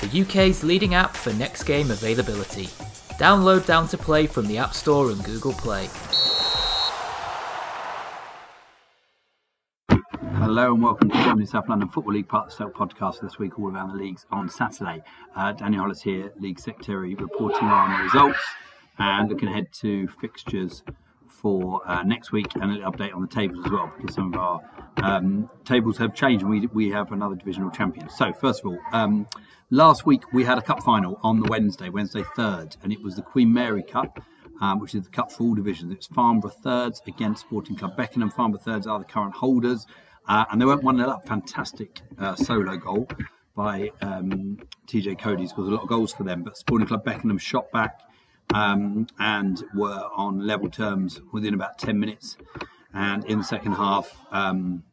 the UK's leading app for next game availability. Download Down to Play from the App Store and Google Play. Hello and welcome to Bromley South London Football League part of the Selk podcast this week, all around the leagues on Saturday. Uh, Daniel Hollis here, League Secretary, reporting on the results and looking ahead to fixtures for uh, next week and an update on the tables as well because some of our um, tables have changed and we, we have another divisional champion. So, first of all, um, last week we had a cup final on the Wednesday, Wednesday 3rd, and it was the Queen Mary Cup. Um, which is the cup for all divisions. It's Farnborough Thirds against Sporting Club Beckenham. Farnborough Thirds are the current holders, uh, and they went 1 0 up. Fantastic uh, solo goal by um, TJ Cody. Scores a lot of goals for them, but Sporting Club Beckenham shot back um, and were on level terms within about 10 minutes. And in the second half, um,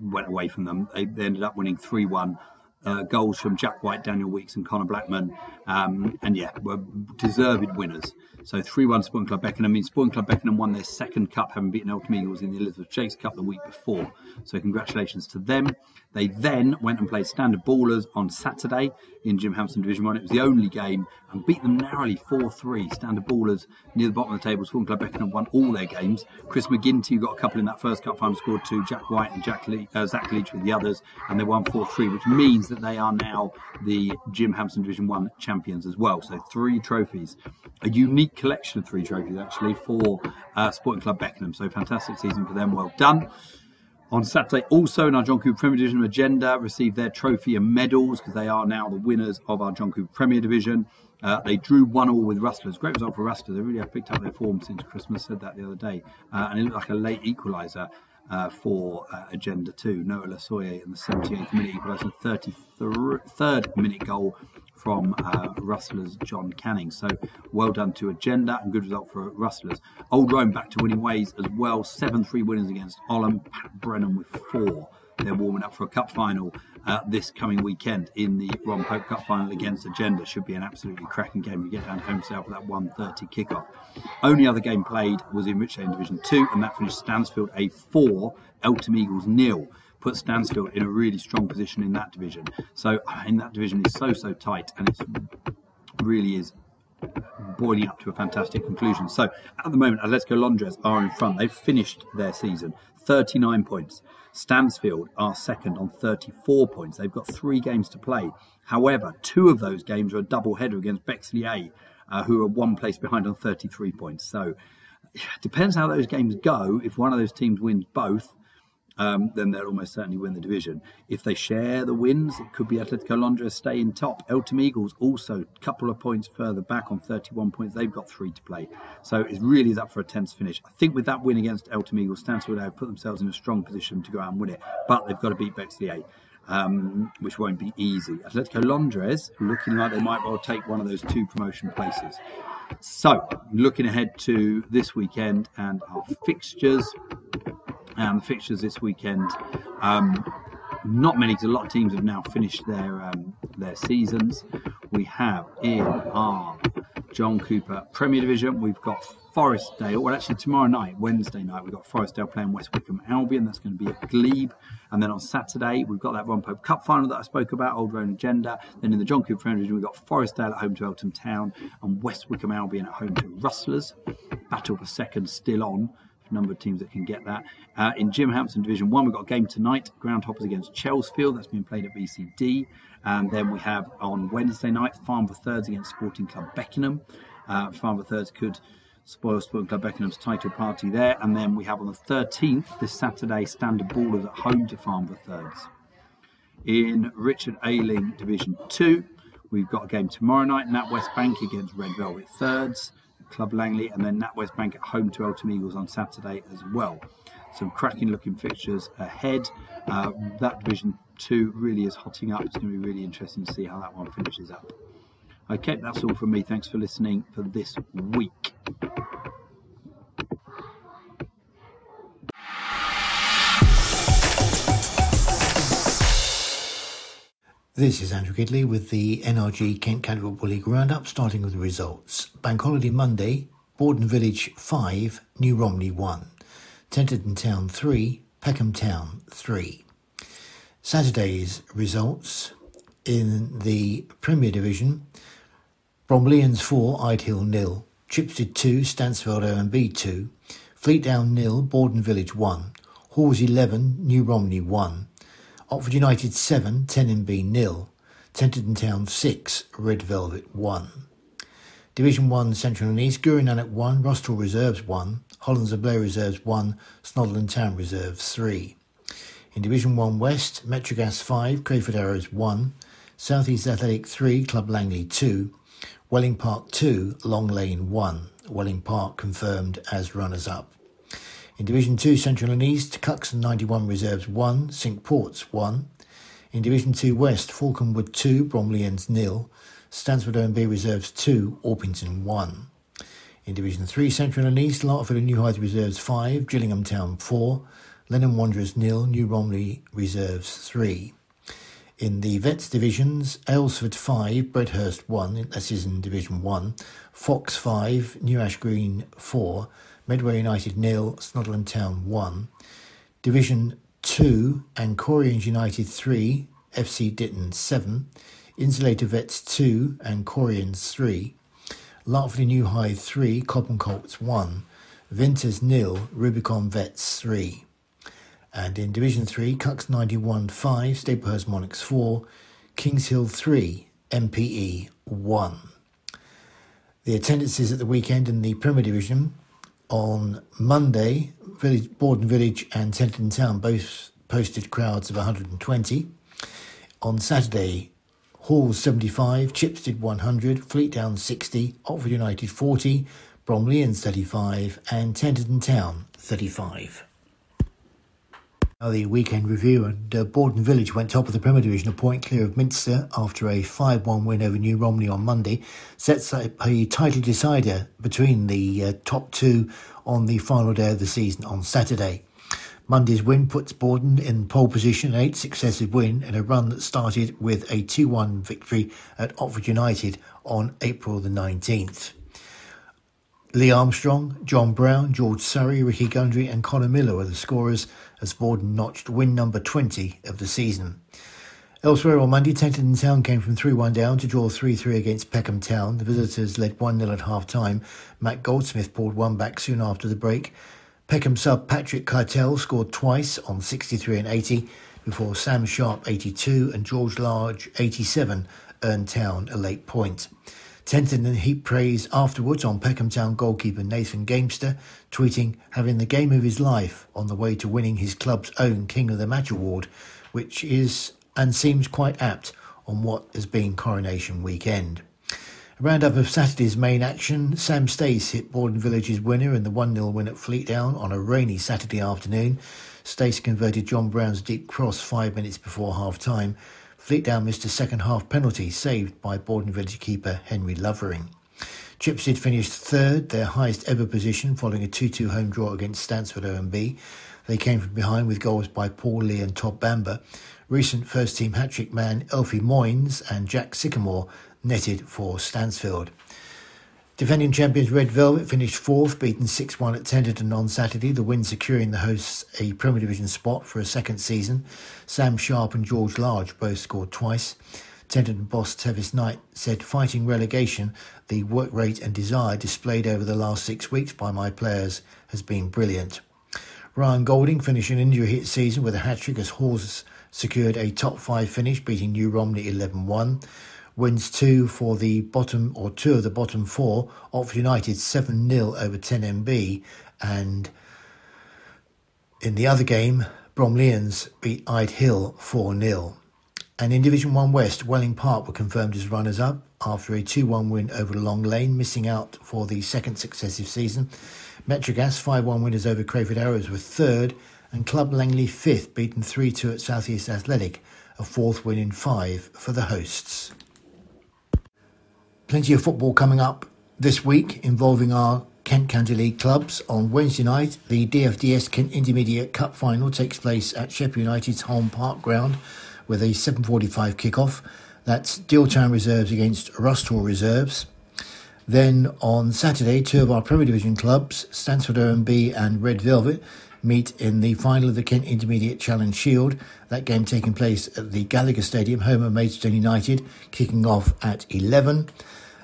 went away from them. They, they ended up winning 3 1. Uh, goals from Jack White, Daniel Weeks, and Connor Blackman. Um, and yeah, were deserved winners. So 3 1 Sporting Club Beckenham. I mean, Sporting Club Beckenham won their second cup, having beaten Eltham Eagles in the Elizabeth Chase Cup the week before. So congratulations to them. They then went and played Standard Ballers on Saturday in Jim Hampson Division 1. It was the only game and beat them narrowly 4 3. Standard Ballers near the bottom of the table. Sporting Club Beckenham won all their games. Chris McGinty got a couple in that first cup final, scored two. Jack White and Jack Le- uh, Zach Leach with the others, and they won 4 3, which means that they are now the Jim Hampson Division 1 champions as well. So three trophies. A unique collection of three trophies, actually, for uh, Sporting Club Beckenham. So fantastic season for them. Well done. On Saturday, also in our John Cooper Premier Division, Agenda received their trophy and medals because they are now the winners of our John Cooper Premier Division. Uh, they drew one all with Rustlers. Great result for Rustlers. They really have picked up their form since Christmas. Said that the other day, uh, and it looked like a late equaliser uh, for uh, Agenda 2. Noah Lasoye in the 78th minute equaliser, 33rd minute goal from uh, Rustlers John Canning. So well done to Agenda and good result for Rustlers. Old Roan back to winning ways as well. 7 3 winners against Olam. Pat Brennan with four. They're warming up for a cup final uh, this coming weekend in the Ron Pope Cup final against Agenda. Should be an absolutely cracking game. You get down to home south for that 1.30 kickoff. Only other game played was in Richland Division 2, and that finished Stansfeld a 4, Eltham Eagles nil put Stansfeld in a really strong position in that division. So in that division is so so tight, and it really is boiling up to a fantastic conclusion. So at the moment, Atletico Londres are in front. They've finished their season 39 points. Stansfeld are second on 34 points. They've got three games to play. However, two of those games are a double header against Bexley A, uh, who are one place behind on 33 points. So it depends how those games go. If one of those teams wins both, um, then they'll almost certainly win the division. If they share the wins, it could be Atletico Londres staying top. Eltham Eagles also a couple of points further back on 31 points. They've got three to play. So it really is up for a tense finish. I think with that win against Eltham Eagles, Stansfeld have put themselves in a strong position to go out and win it. But they've got to beat Bexley. Um, which won't be easy. Atletico Londres looking like they might well take one of those two promotion places. So, looking ahead to this weekend and our fixtures and the fixtures this weekend. Um, not many, because a lot of teams have now finished their um, their seasons. We have in our John Cooper Premier Division, we've got Forestdale. Well, actually, tomorrow night, Wednesday night, we've got Forestdale playing West Wickham Albion. That's going to be at Glebe. And then on Saturday, we've got that Ron Pope Cup final that I spoke about, Old Roan Agenda. Then in the John Cooper Premier Division, we've got Forestdale at home to Eltham Town and West Wickham Albion at home to Rustlers. Battle for second still on number of teams that can get that. Uh, in Jim Hampson Division 1, we've got a game tonight, Groundhoppers against Chelsfield. That's being played at BCD. And then we have on Wednesday night, Farnborough Thirds against Sporting Club Beckenham. Uh, for Thirds could spoil Sporting Club Beckenham's title party there. And then we have on the 13th, this Saturday, Standard Ballers at home to Farnborough Thirds. In Richard Ailing Division 2, we've got a game tomorrow night, Nat West Bank against Red Velvet Thirds. Club Langley, and then NatWest Bank at home to Eltham Eagles on Saturday as well. some cracking looking fixtures ahead. Uh, that Division 2 really is hotting up. It's going to be really interesting to see how that one finishes up. Okay, that's all from me. Thanks for listening for this week. This is Andrew Gidley with the NRG Kent County Football League roundup, starting with the results. Bank Holiday Monday, Borden Village 5, New Romney 1, Tenterden Town 3, Peckham Town 3. Saturday's results in the Premier Division, Bromleyans 4, Idehill nil, Chipstead 2, Stansfeld OMB 2, Fleetdown nil, Borden Village 1, Halls 11, New Romney 1, Otford United 7, Tenenby nil. Tenterden Town 6, Red Velvet 1. Division 1 Central and East, Guru Nanak 1, Rusthall Reserves 1, Hollands and Blair Reserves 1, Snodland Town Reserves 3. In Division 1 West, Metrogas 5, Crayford Arrows 1, South East Athletic 3, Club Langley 2, Welling Park 2, Long Lane 1. Welling Park confirmed as runners up. In Division 2 Central and East, Cuxton 91 Reserves 1, Cinque Ports 1. In Division 2 West, Falconwood 2, Bromleyans nil, Stansfeld OMB Reserves 2, Orpington 1. In Division 3 Central and East, Larkfield and New Hythe Reserves 5, Gillingham Town 4, Lenham Wanderers nil, New Romney Reserves 3. In the Vets divisions, Aylesford 5, Bredhurst 1, this is in Division 1, Fox 5, New Ash Green 4, Medway United nil, Snodland Town 1. Division 2, Ancorians United 3, FC Ditton 7. Insulator Vets 2, Ancorians 3. Larkfield New Hythe 3, Cobham Colts 1. Vinters nil, Rubicon Vets 3. And in Division 3, Cux 91 5, Staplehurst Monarchs 4, Kings Hill 3, MPE 1. The attendances at the weekend in the Premier Division on Monday, Village, Borden Village and Tenterden Town both posted crowds of 120. On Saturday, Halls 75, Chipstead 100, Fleetdown 60, Otford United 40, Bromleyans 35, and Tenterden Town 35. Now the weekend review and uh, Borden Village went top of the Premier Division, a point clear of Minster after a 5-1 win over New Romney on Monday. Sets a, a title decider between the uh, top two on the final day of the season on Saturday. Monday's win puts Borden in pole position, an eighth successive win in a run that started with a 2-1 victory at Otford United on April the 19th. Lee Armstrong, John Brown, George Surrey, Ricky Gundry, and Connor Miller were the scorers as Borden notched win number 20 of the season. Elsewhere on Monday, Tenterden Town came from 3 1 down to draw 3 3 against Peckham Town. The visitors led 1 0 at half time. Matt Goldsmith pulled one back soon after the break. Peckham sub Patrick Keitel scored twice on 63 and 80 before Sam Sharp 82 and George Large 87 earned Town a late point. Tenterden heaped praise afterwards on Peckham Town goalkeeper Nathan Gamester, tweeting having the game of his life on the way to winning his club's own King of the Match award, which is and seems quite apt on what has been Coronation Weekend. A roundup of Saturday's main action, Sam Stace hit Borden Village's winner in the 1-0 win at Fleetdown on a rainy Saturday afternoon. Stace converted John Brown's deep cross five minutes before half-time, Fleetdown missed a second half penalty saved by Borden Village keeper Henry Lovering. Chipstead finished third, their highest ever position, following a 2 2 home draw against Stansfeld OMB. They came from behind with goals by Paul Lee and Todd Bamber. Recent first team hat trick man Elfie Moynes and Jack Sycamore netted for Stansfeld. Defending champions Red Velvet finished fourth, beaten 6 1 at Tenterden on Saturday, the win securing the hosts a Premier Division spot for a second season. Sam Sharp and George Large both scored twice. Tenterden boss Tevis Knight said, fighting relegation, the work rate and desire displayed over the last six weeks by my players has been brilliant. Ryan Golding finished an injury hit season with a hat trick as Halls secured a top five finish, beating New Romney 11 1 wins two for the bottom or two of the bottom four. Otford United 7 0 over 10MB. And in the other game, Bromleyans beat Idehill 4 0. And in Division 1 West, Welling Park were confirmed as runners up after a 2 1 win over Long Lane, missing out for the second successive season. Metrogas 5 1 winners over Crayford Arrows were third, and Club Langley fifth, beaten 3 2 at South East Athletic, a fourth win in five for the hosts. Plenty of football coming up this week involving our Kent County League clubs. On Wednesday night, the DFDS Kent Intermediate Cup final takes place at Sheppey United's Holm Park ground with a 7.45 kick-off. That's Dealtown Reserves against Rusthall Reserves. Then on Saturday, two of our Premier Division clubs, Stansfeld OMB and Red Velvet, meet in the final of the Kent Intermediate Challenge Shield. That game taking place at the Gallagher Stadium, home of Maidstone United, kicking off at 11.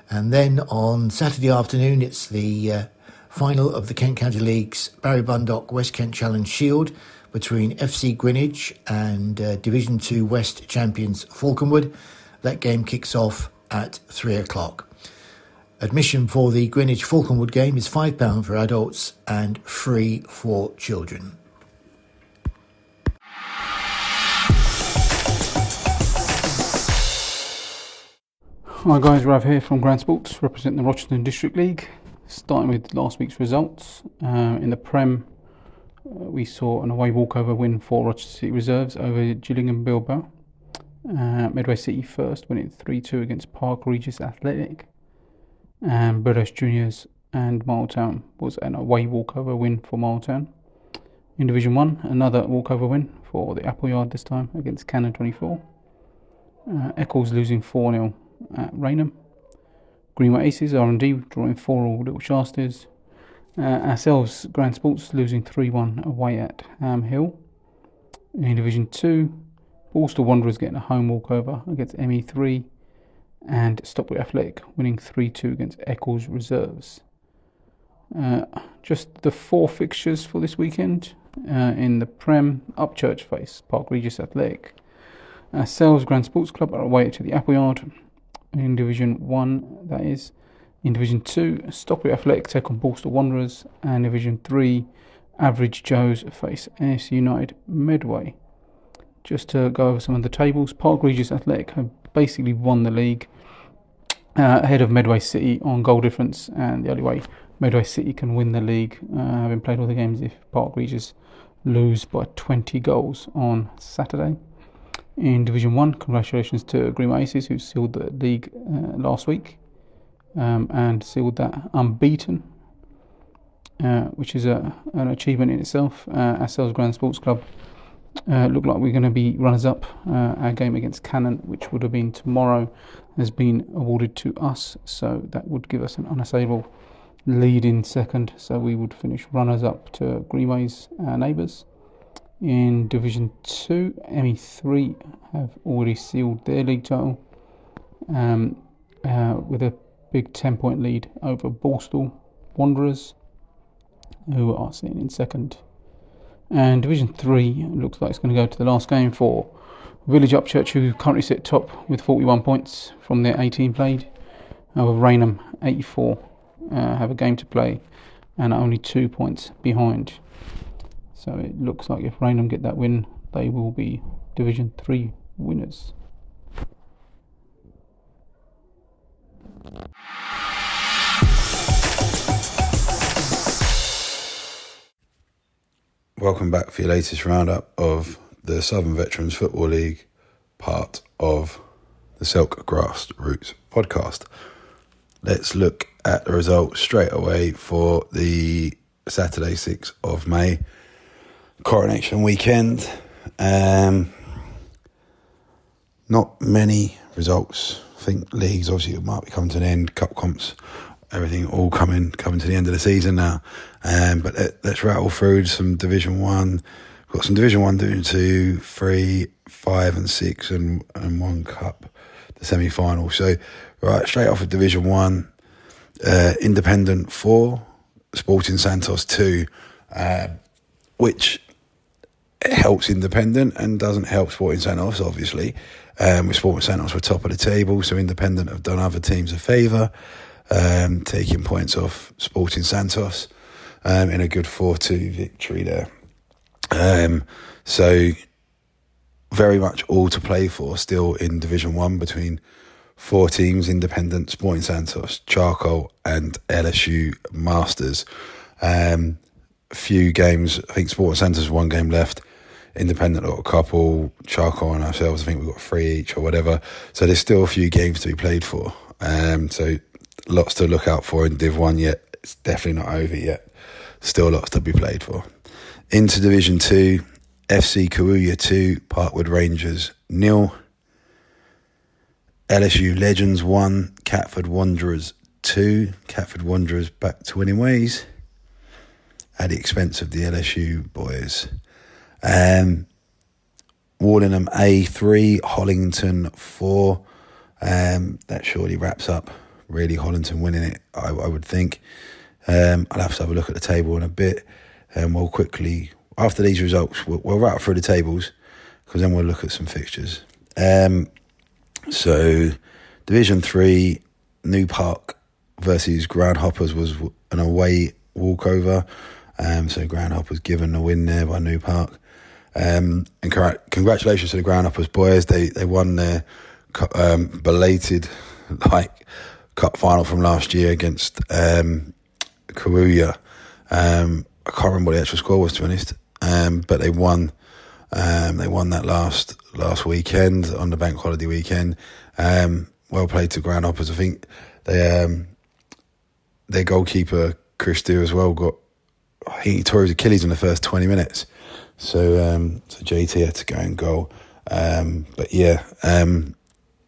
And then on Saturday afternoon, it's the uh, final of the Kent County League's Barry Bundock West Kent Challenge Shield between FC Greenwich and uh, Division 2 West champions Falconwood. That game kicks off at 3 o'clock. Admission for the Greenwich Falconwood game is £5 for adults and free for children. Hi guys, Rav here from Grand Sports, representing the Rochester District League. Starting with last week's results. Uh, in the Prem, uh, we saw an away walkover win for Rochester City Reserves over Gillingham Bilbao. Uh, Medway City first, winning 3 2 against Park Regis Athletic and British Juniors and Marltown was an away walkover win for Marltown. In Division 1, another walkover win for the Appleyard this time against Cannon 24. Uh, Eccles losing 4 0 at Rainham. Greenway Aces, R&D drawing 4 all Little Shasters. Uh, ourselves, Grand Sports losing 3 1 away at Ham Hill. In Division 2, Borstal Wanderers getting a home walkover against ME3 and Stockwell Athletic winning 3 2 against Eccles Reserves. Uh, just the four fixtures for this weekend uh, in the Prem Upchurch face, Park Regis Athletic. Sales Grand Sports Club are away to the Appleyard in Division 1, that is. In Division 2, Stockwell Athletic take on Borstal Wanderers, and Division 3, Average Joes face AS United Medway. Just to go over some of the tables, Park Regis Athletic have basically won the league uh, ahead of Medway City on goal difference, and the only way Medway City can win the league, uh, having played all the games, if Park Regis lose by 20 goals on Saturday. In Division 1, congratulations to Greenway Aces, who sealed the league uh, last week um, and sealed that unbeaten, uh, which is a, an achievement in itself. Uh, ourselves, Grand Sports Club, uh, look like we're going to be runners up. Uh, our game against Cannon, which would have been tomorrow, has been awarded to us, so that would give us an unassailable lead in second. So we would finish runners up to Greenway's our neighbours. In Division 2, ME3 have already sealed their league title um, uh, with a big 10 point lead over Borstal Wanderers, who are sitting in second and Division 3 looks like it's going to go to the last game for Village Upchurch, who currently sit top with 41 points from their 18 played. Over Rainham, 84, uh, have a game to play and are only two points behind. So it looks like if Rainham get that win, they will be Division 3 winners. Welcome back for your latest roundup of the Southern Veterans Football League, part of the Silk Grassroots podcast. Let's look at the results straight away for the Saturday, 6th of May coronation weekend. Um, not many results. I think leagues obviously might be coming to an end. Cup comps everything all coming coming to the end of the season now. Um, but let, us rattle through some Division One. We've got some Division One, Division Two, Three, Five, and Six, and and one Cup, the semi final. So right straight off of Division One, uh, Independent Four, Sporting Santos Two, uh, which helps Independent and doesn't help Sporting Santos, obviously. Um, with Sporting Santos, we're top of the table, so Independent have done other teams a favour um, taking points off Sporting Santos um, in a good 4 2 victory there. Um, so, very much all to play for still in Division 1 between four teams Independent, Sporting Santos, Charcoal, and LSU Masters. Um, few games. I think Sporting Centre's one game left. Independent a couple. Charcoal and ourselves. I think we've got three each or whatever. So there's still a few games to be played for. Um, so lots to look out for in Div One yet. It's definitely not over yet. Still lots to be played for. Into Division Two, FC Kawuya two, Parkwood Rangers nil. LSU Legends one, Catford Wanderers two. Catford Wanderers back to winning ways at the expense of the LSU boys. Um, Wardenham A3, Hollington 4. Um, that surely wraps up really Hollington winning it, I, I would think. Um, I'll have to have a look at the table in a bit and we'll quickly, after these results, we'll, we'll through the tables because then we'll look at some fixtures. Um, so, Division 3, New Park versus Groundhoppers was an away walkover. Um, so Groundhoppers given a win there by New Park. Um, and congratulations to the Groundhoppers boys. They they won their um, belated like cup final from last year against um, Kawuya. Um, I can't remember what the actual score was to be honest, um, but they won. Um, they won that last last weekend on the bank holiday weekend. Um, well played to Groundhoppers. I think they um, their goalkeeper Chris Dew as well got he tore his Achilles in the first 20 minutes. So, um, so JT had to go and goal. Um, but yeah, um,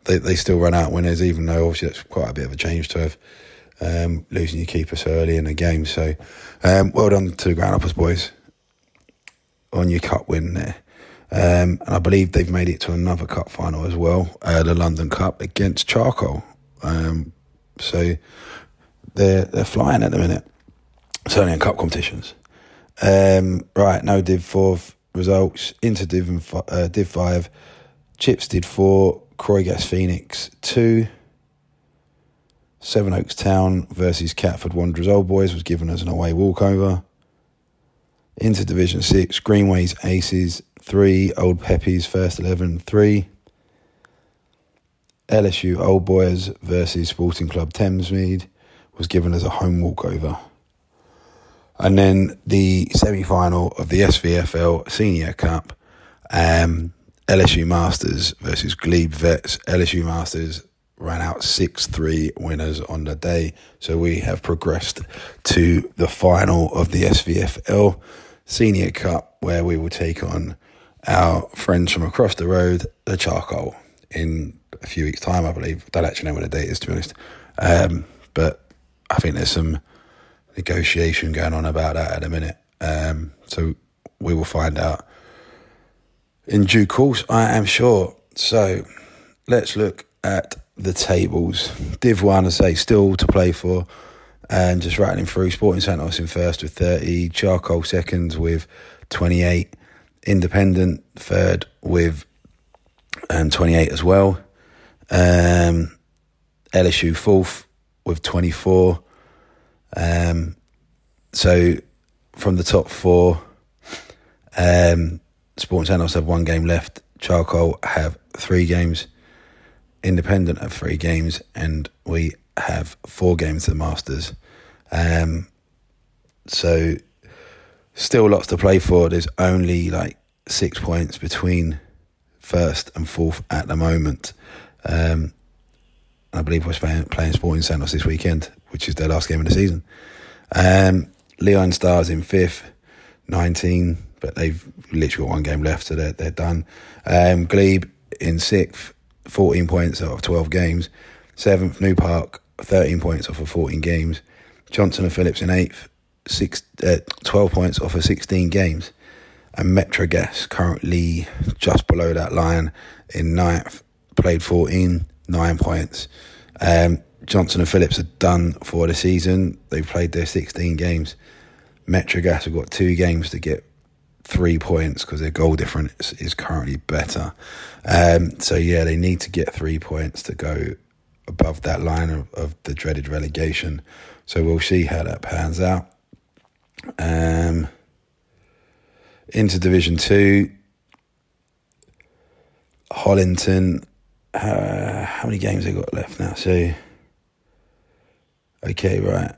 they, they still run out winners, even though obviously that's quite a bit of a change to have um, losing your keeper so early in the game. So, um, well done to the Groundhoppers boys on your cup win there. Um, and I believe they've made it to another cup final as well, uh, the London Cup against Charcoal. Um, so they're they're flying at the minute certainly in cup competitions. Um, right, no Div 4 results. Into Div, uh, Div 5. Chipstead 4. Croygas Phoenix 2. Sevenoaks Town versus Catford Wanderers Old Boys was given as an away walkover. Into Division 6. Greenways Aces 3. Old Peppies First 11 3. LSU Old Boys versus Sporting Club Thamesmead was given as a home walkover. And then the semi final of the SVFL Senior Cup, um, LSU Masters versus Glebe Vets. LSU Masters ran out 6 3 winners on the day. So we have progressed to the final of the SVFL Senior Cup, where we will take on our friends from across the road, the Charcoal, in a few weeks' time, I believe. I don't actually know when the date is, to be honest. Um, but I think there's some negotiation going on about that at a minute. Um, so we will find out in due course, I am sure. So let's look at the tables. Div 1, I say, still to play for. And just rattling through Sporting Santos in first with 30, Charcoal seconds with 28, Independent third with um, 28 as well. Um, LSU fourth with 24. Um, so from the top four, um, Sporting Santos have one game left. Charcoal have three games. Independent have three games, and we have four games to the Masters. Um, so still lots to play for. There's only like six points between first and fourth at the moment. Um, I believe playing, playing Sporting Santos this weekend, which is their last game of the season. Um, Leon Stars in fifth, 19, but they've literally got one game left, so they're, they're done. Um, Glebe in sixth, 14 points out of 12 games. Seventh, New Park, 13 points off of 14 games. Johnson and Phillips in eighth, six, uh, 12 points off of 16 games. And Metrogas currently just below that line in ninth, played 14, nine points. Um, Johnson and Phillips are done for the season. They've played their 16 games. Metrogas have got two games to get three points because their goal difference is currently better. Um, so, yeah, they need to get three points to go above that line of, of the dreaded relegation. So, we'll see how that pans out. Um, into Division 2, Hollington. Uh, how many games they got left now? So, Okay, right.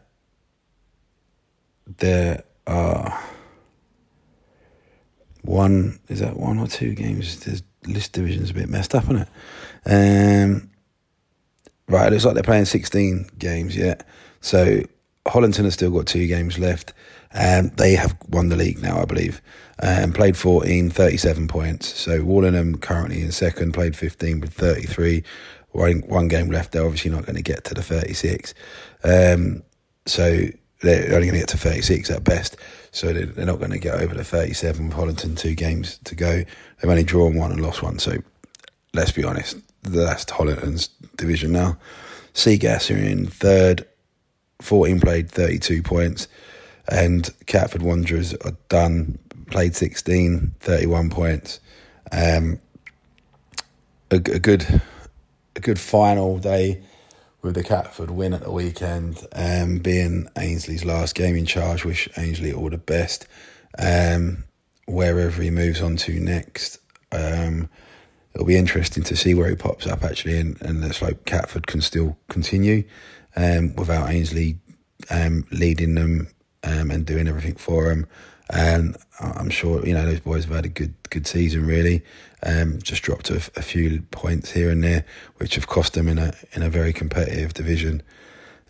there are one is that one or two games. The list division's a bit messed up, isn't it? Um, right, it looks like they're playing sixteen games yet. So Hollington has still got two games left. Um, they have won the league now, I believe. Um, played 14, 37 points. So Warlingham currently in second, played 15 with 33. One, one game left. They're obviously not going to get to the 36. Um, so they're only going to get to 36 at best. So they're, they're not going to get over the 37 with Hollington, two games to go. They've only drawn one and lost one. So let's be honest, that's Hollington's division now. Seagas are in third, 14 played, 32 points. And Catford Wanderers are done, played 16, 31 points. Um, a, a good a good final day with the Catford win at the weekend, um, being Ainsley's last game in charge. Wish Ainsley all the best um, wherever he moves on to next. Um, it'll be interesting to see where he pops up actually, and, and let's hope Catford can still continue um, without Ainsley um, leading them um, and doing everything for them. And I'm sure you know those boys have had a good good season. Really, um, just dropped a, a, few points here and there, which have cost them in a in a very competitive division.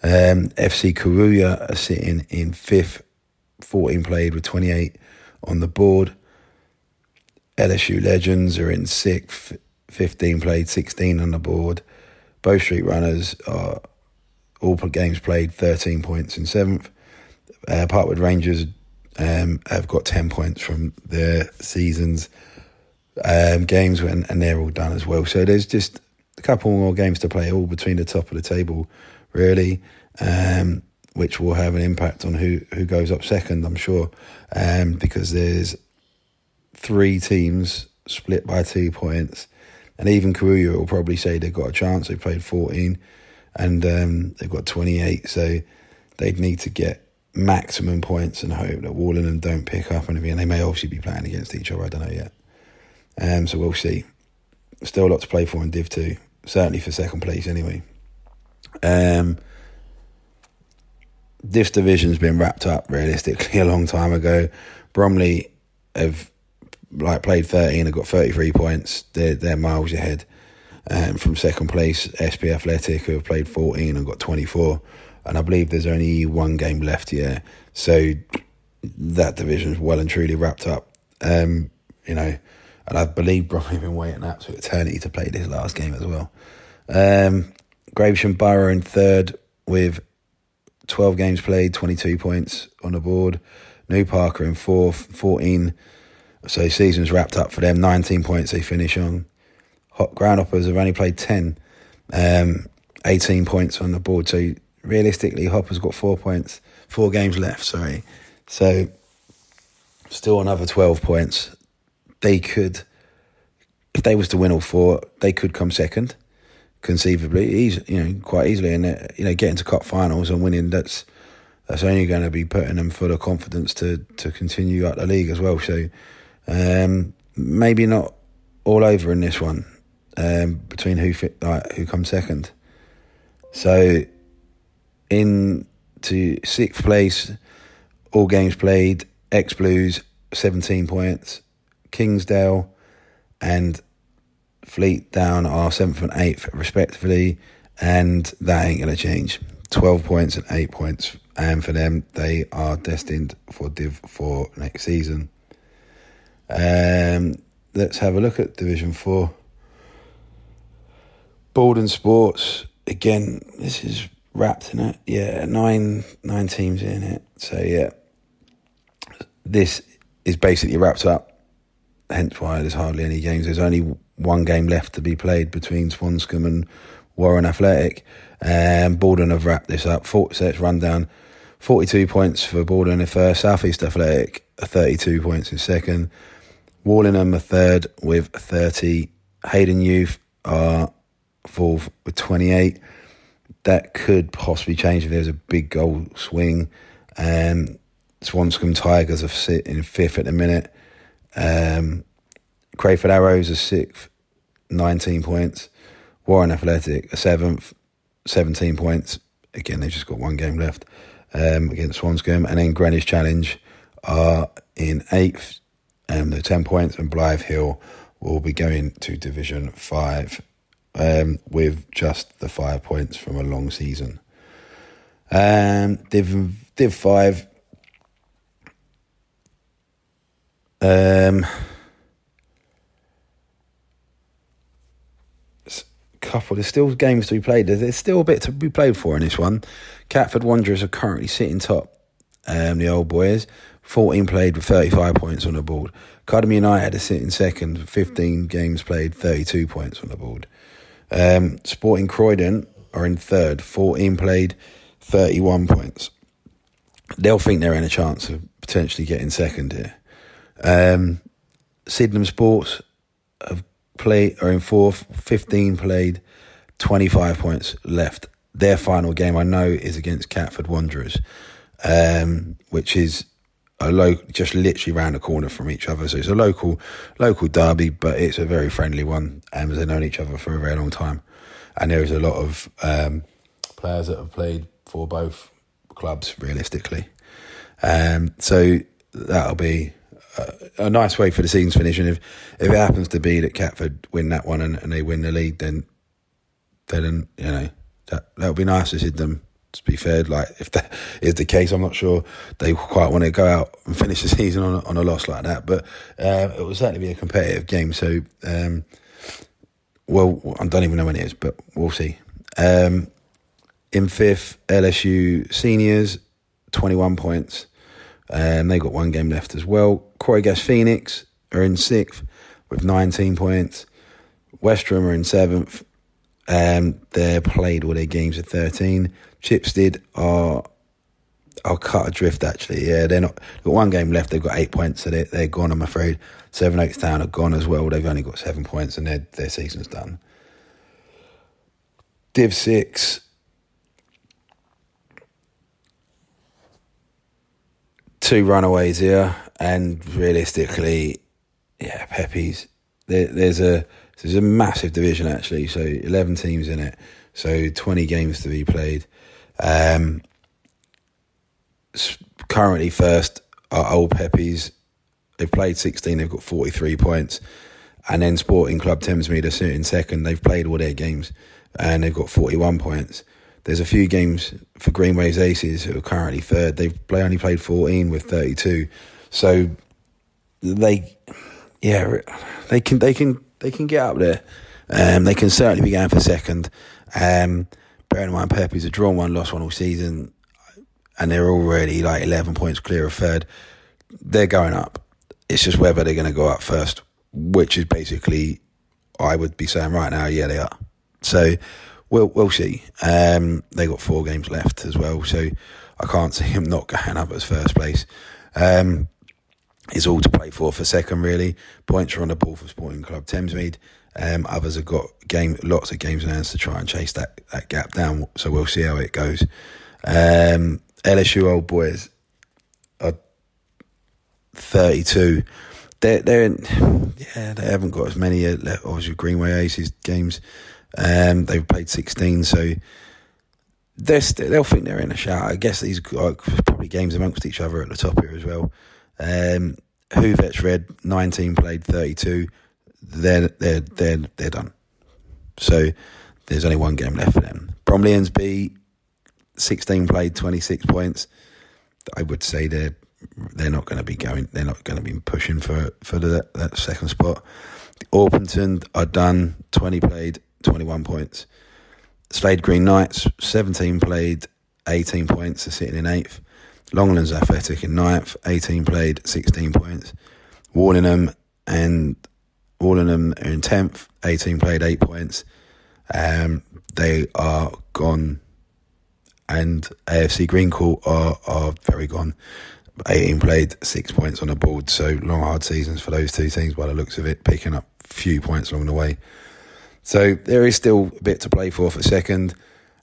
Um, FC Karuya are sitting in fifth, 14 played with 28 on the board. LSU Legends are in sixth, 15 played, 16 on the board. Bow Street Runners are all games played, 13 points in seventh. Uh, Parkwood Rangers um, have got 10 points from their seasons um, games when, and they're all done as well. So there's just a couple more games to play, all between the top of the table, really, um, which will have an impact on who, who goes up second, I'm sure, um, because there's three teams split by two points. And even Karuya will probably say they've got a chance. They played 14 and um, they've got 28. So they'd need to get maximum points and hope that Warlingham don't pick up anything. And they may obviously be playing against each other. I don't know yet. Um, so we'll see. Still a lot to play for in Div 2. Certainly for second place anyway. Um, this division's been wrapped up realistically a long time ago. Bromley have like played 13 have got 33 points. They're, they're miles ahead um, from second place. SP Athletic who have played 14 and got 24 and I believe there's only one game left here. So that division is well and truly wrapped up. Um, you know, and I believe Bromley have been waiting out to eternity to play this last game as well. Um, Gravesham Borough in third with 12 games played, 22 points on the board. New Parker in fourth, 14. So season's wrapped up for them. 19 points they finish on. Hot Groundhoppers have only played 10, um, 18 points on the board. So realistically, Hopper's got four points, four games left. Sorry, so still another twelve points. They could, if they was to win all four, they could come second, conceivably, easy, you know, quite easily, and uh, you know, get into cup finals and winning. That's that's only going to be putting them full of confidence to to continue up the league as well. So um, maybe not all over in this one um, between who like, who comes second. So into sixth place, all games played, X Blues, 17 points, Kingsdale and Fleet down are seventh and eighth, respectively, and that ain't going to change. 12 points and 8 points, and for them, they are destined for Div 4 next season. Um, let's have a look at Division 4. Borden Sports, again, this is wrapped in it. Yeah, nine nine teams in it. So yeah, this is basically wrapped up. Hence why there's hardly any games. There's only one game left to be played between Swanscombe and Warren Athletic. Um, Borden have wrapped this up. Four, so it's run down. 42 points for Borden in first. Southeast Athletic 32 points in second. Warlingham a third with 30. Hayden Youth are fourth with 28 that could possibly change if there's a big goal swing. Um, Swanscombe Tigers are sitting fifth at the minute. Um, Crayford Arrows are sixth, 19 points. Warren Athletic are seventh, 17 points. Again, they've just got one game left. um, against Swanscombe, and then Greenwich Challenge are in eighth, um, the ten points, and Blythe Hill will be going to Division Five um, with just the five points from a long season. Um, Div Div Five. Um, couple. There's still games to be played. There's still a bit to be played for in this one. Catford Wanderers are currently sitting top. Um, the old boys, 14 played with 35 points on the board. Academy United are sitting second, 15 games played, 32 points on the board. Um, Sporting Croydon are in third, 14 played, 31 points. They'll think they're in a chance of potentially getting second here. Um, Sydenham Sports have play are in fourth, 15 played, 25 points left. Their final game, I know, is against Catford Wanderers, um, which is a low, just literally round the corner from each other. So it's a local, local derby, but it's a very friendly one, and they've known each other for a very long time. And there is a lot of um, players that have played for both clubs, realistically. Um, so that'll be a, nice way for the season's finish. And if, if it happens to be that Catford win that one and, and they win the league, then then you know that that would be nice to see them. To be fair, like if that is the case, I'm not sure they quite want to go out and finish the season on a, on a loss like that. But uh, it will certainly be a competitive game. So, um, well, I don't even know when it is, but we'll see. Um, in fifth, LSU seniors, 21 points. Um, they got one game left as well. Croygas Phoenix are in sixth with 19 points. Westerham are in seventh. Um, they're played all their games at 13. Chipstead are are cut adrift actually. Yeah, they're not. They've got one game left. They've got eight points, so they're, they're gone. I'm afraid. Sevenoaks Town are gone as well. They've only got seven points, and their their season's done. Div six two runaways here, and realistically, yeah, Peppies. There, there's a there's a massive division actually, so eleven teams in it, so twenty games to be played. Um, currently first are Old Peppies. They've played sixteen. They've got forty three points, and then Sporting Club Thamesmead are sitting second. They've played all their games, and they've got forty one points. There's a few games for Greenways Aces who are currently third. They've only played 14 with 32, so they, yeah, they can they can they can get up there. Um, they can certainly be going for second. Um, bearing in mind, Peppies have drawn one, lost one all season, and they're already like 11 points clear of third. They're going up. It's just whether they're going to go up first, which is basically, I would be saying right now, yeah, they are. So we'll we'll see. Um, they got four games left as well, so I can't see him not going up as first place. Um, it's all to play for for second, really. Points are on the ball for Sporting Club Thamesmead. Um, others have got game lots of games in hands to try and chase that, that gap down. So we'll see how it goes. Um, LSU old boys are thirty two. They're they're in, yeah they haven't got as many uh, obviously Greenway Aces games um, they've played 16, so they they'll think they're in a shout. I guess these are probably games amongst each other at the top here as well. Um, Red, 19 played 32. They're, they're, they're, they're done. So there's only one game left for them. Bromleyans B, 16 played 26 points. I would say they're they're not going to be going. They're not going to be pushing for for the, that second spot. The Orpington are done. 20 played 21 points. Slade Green Knights, 17 played, 18 points, They're sitting in eighth. Longlands Athletic in ninth, 18 played, 16 points. Warlingham and Warlingham are in 10th, 18 played, 8 points. Um, they are gone. And AFC Greencourt are, are very gone. 18 played, 6 points on the board. So long, hard seasons for those two teams by the looks of it, picking up few points along the way. So there is still a bit to play for for second.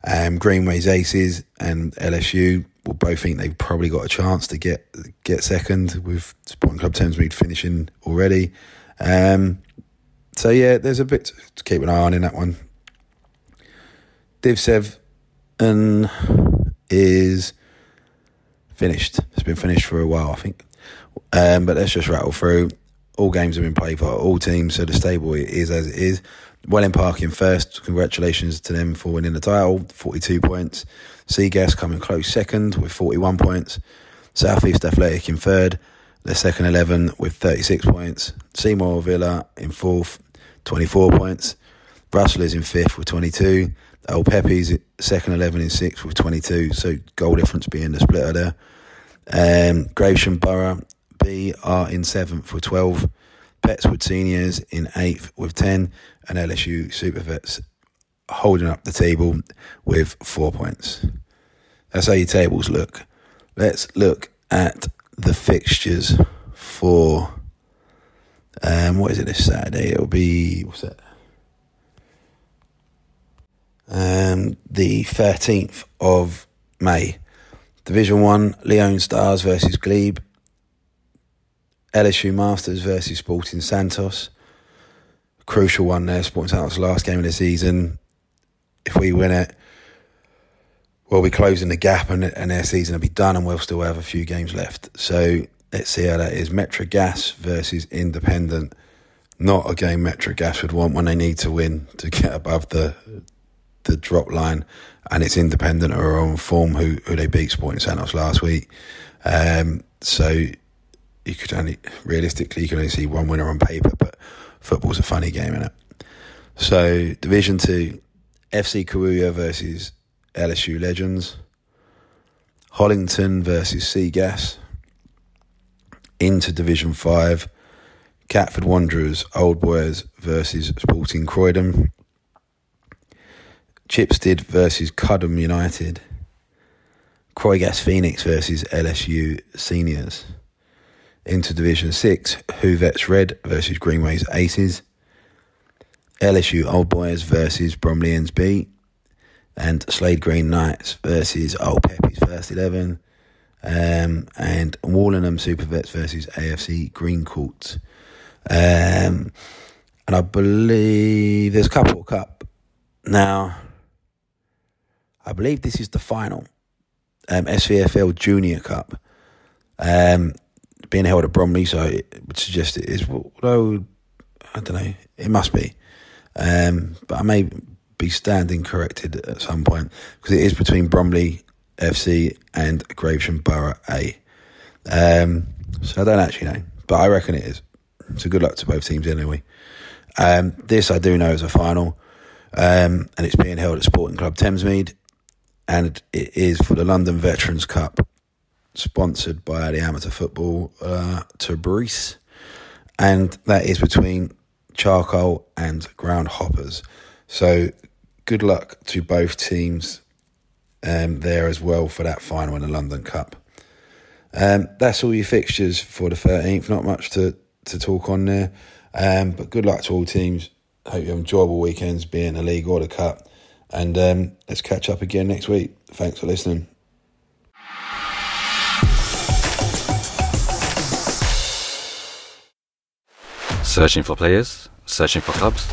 Um, Greenway's Aces and LSU will both think they've probably got a chance to get get second with Sporting Club Thamesmead finishing already. Um, so yeah, there's a bit to keep an eye on in that one. Div Seven is finished. It's been finished for a while, I think. Um, but let's just rattle through. All games have been played for all teams, so the stable is as it is. Welling Park in first. Congratulations to them for winning the title, 42 points. Seagas coming close second with 41 points. Southeast Athletic in third. The second 11 with 36 points. Seymour Villa in fourth, 24 points. Russell is in fifth with 22. Old Pepe's second 11 in sixth with 22. So goal difference being the splitter there. Um, Gravesham Borough B are in seventh with 12. Pettswood Seniors in eighth with 10. And LSU Super Vets holding up the table with four points. That's how your tables look. Let's look at the fixtures for um, what is it this Saturday? It'll be what's that? Um, the thirteenth of May. Division One, Leon Stars versus Glebe. LSU Masters versus Sporting Santos. Crucial one there. Sporting Santos last game of the season. If we win it, we'll be closing the gap and, and their season will be done and we'll still have a few games left. So let's see how that is. Metrogas versus Independent. Not a game Metrogas would want when they need to win to get above the the drop line. And it's Independent or on form who, who they beat Sporting Santos last week. Um, so you could only realistically you can only see one winner on paper, but football's a funny game, isn't it? So Division Two, FC Kawuya versus LSU Legends, Hollington versus Seagas, into Division 5, Catford Wanderers, Old Boys versus Sporting Croydon, Chipstead versus Cudham United, Croygas Phoenix versus LSU Seniors, into Division 6, Hoovets Red versus Greenways Aces, LSU Old Boys versus Bromleyans B, and Slade Green Knights versus Old Peppy's first 11. Um, and Warlingham Super Vets versus AFC Green Court. Um, and I believe there's a couple cup. Now, I believe this is the final um, SVFL Junior Cup um, being held at Bromley, so it would suggest it is, although I don't know, it must be. Um, but I may be standing corrected at some point because it is between Bromley FC and Gravesham Borough A. Um, so I don't actually know, but I reckon it is. So good luck to both teams anyway. Um, this I do know is a final, um, and it's being held at Sporting Club Thamesmead, and it is for the London Veterans Cup, sponsored by the Amateur Football uh, and that is between Charcoal and Groundhoppers. So good luck to both teams um, there as well for that final in the London Cup. Um, that's all your fixtures for the 13th. Not much to, to talk on there. Um, but good luck to all teams. Hope you have enjoyable weekends being the league or the cup. And um, let's catch up again next week. Thanks for listening. Searching for players? Searching for clubs?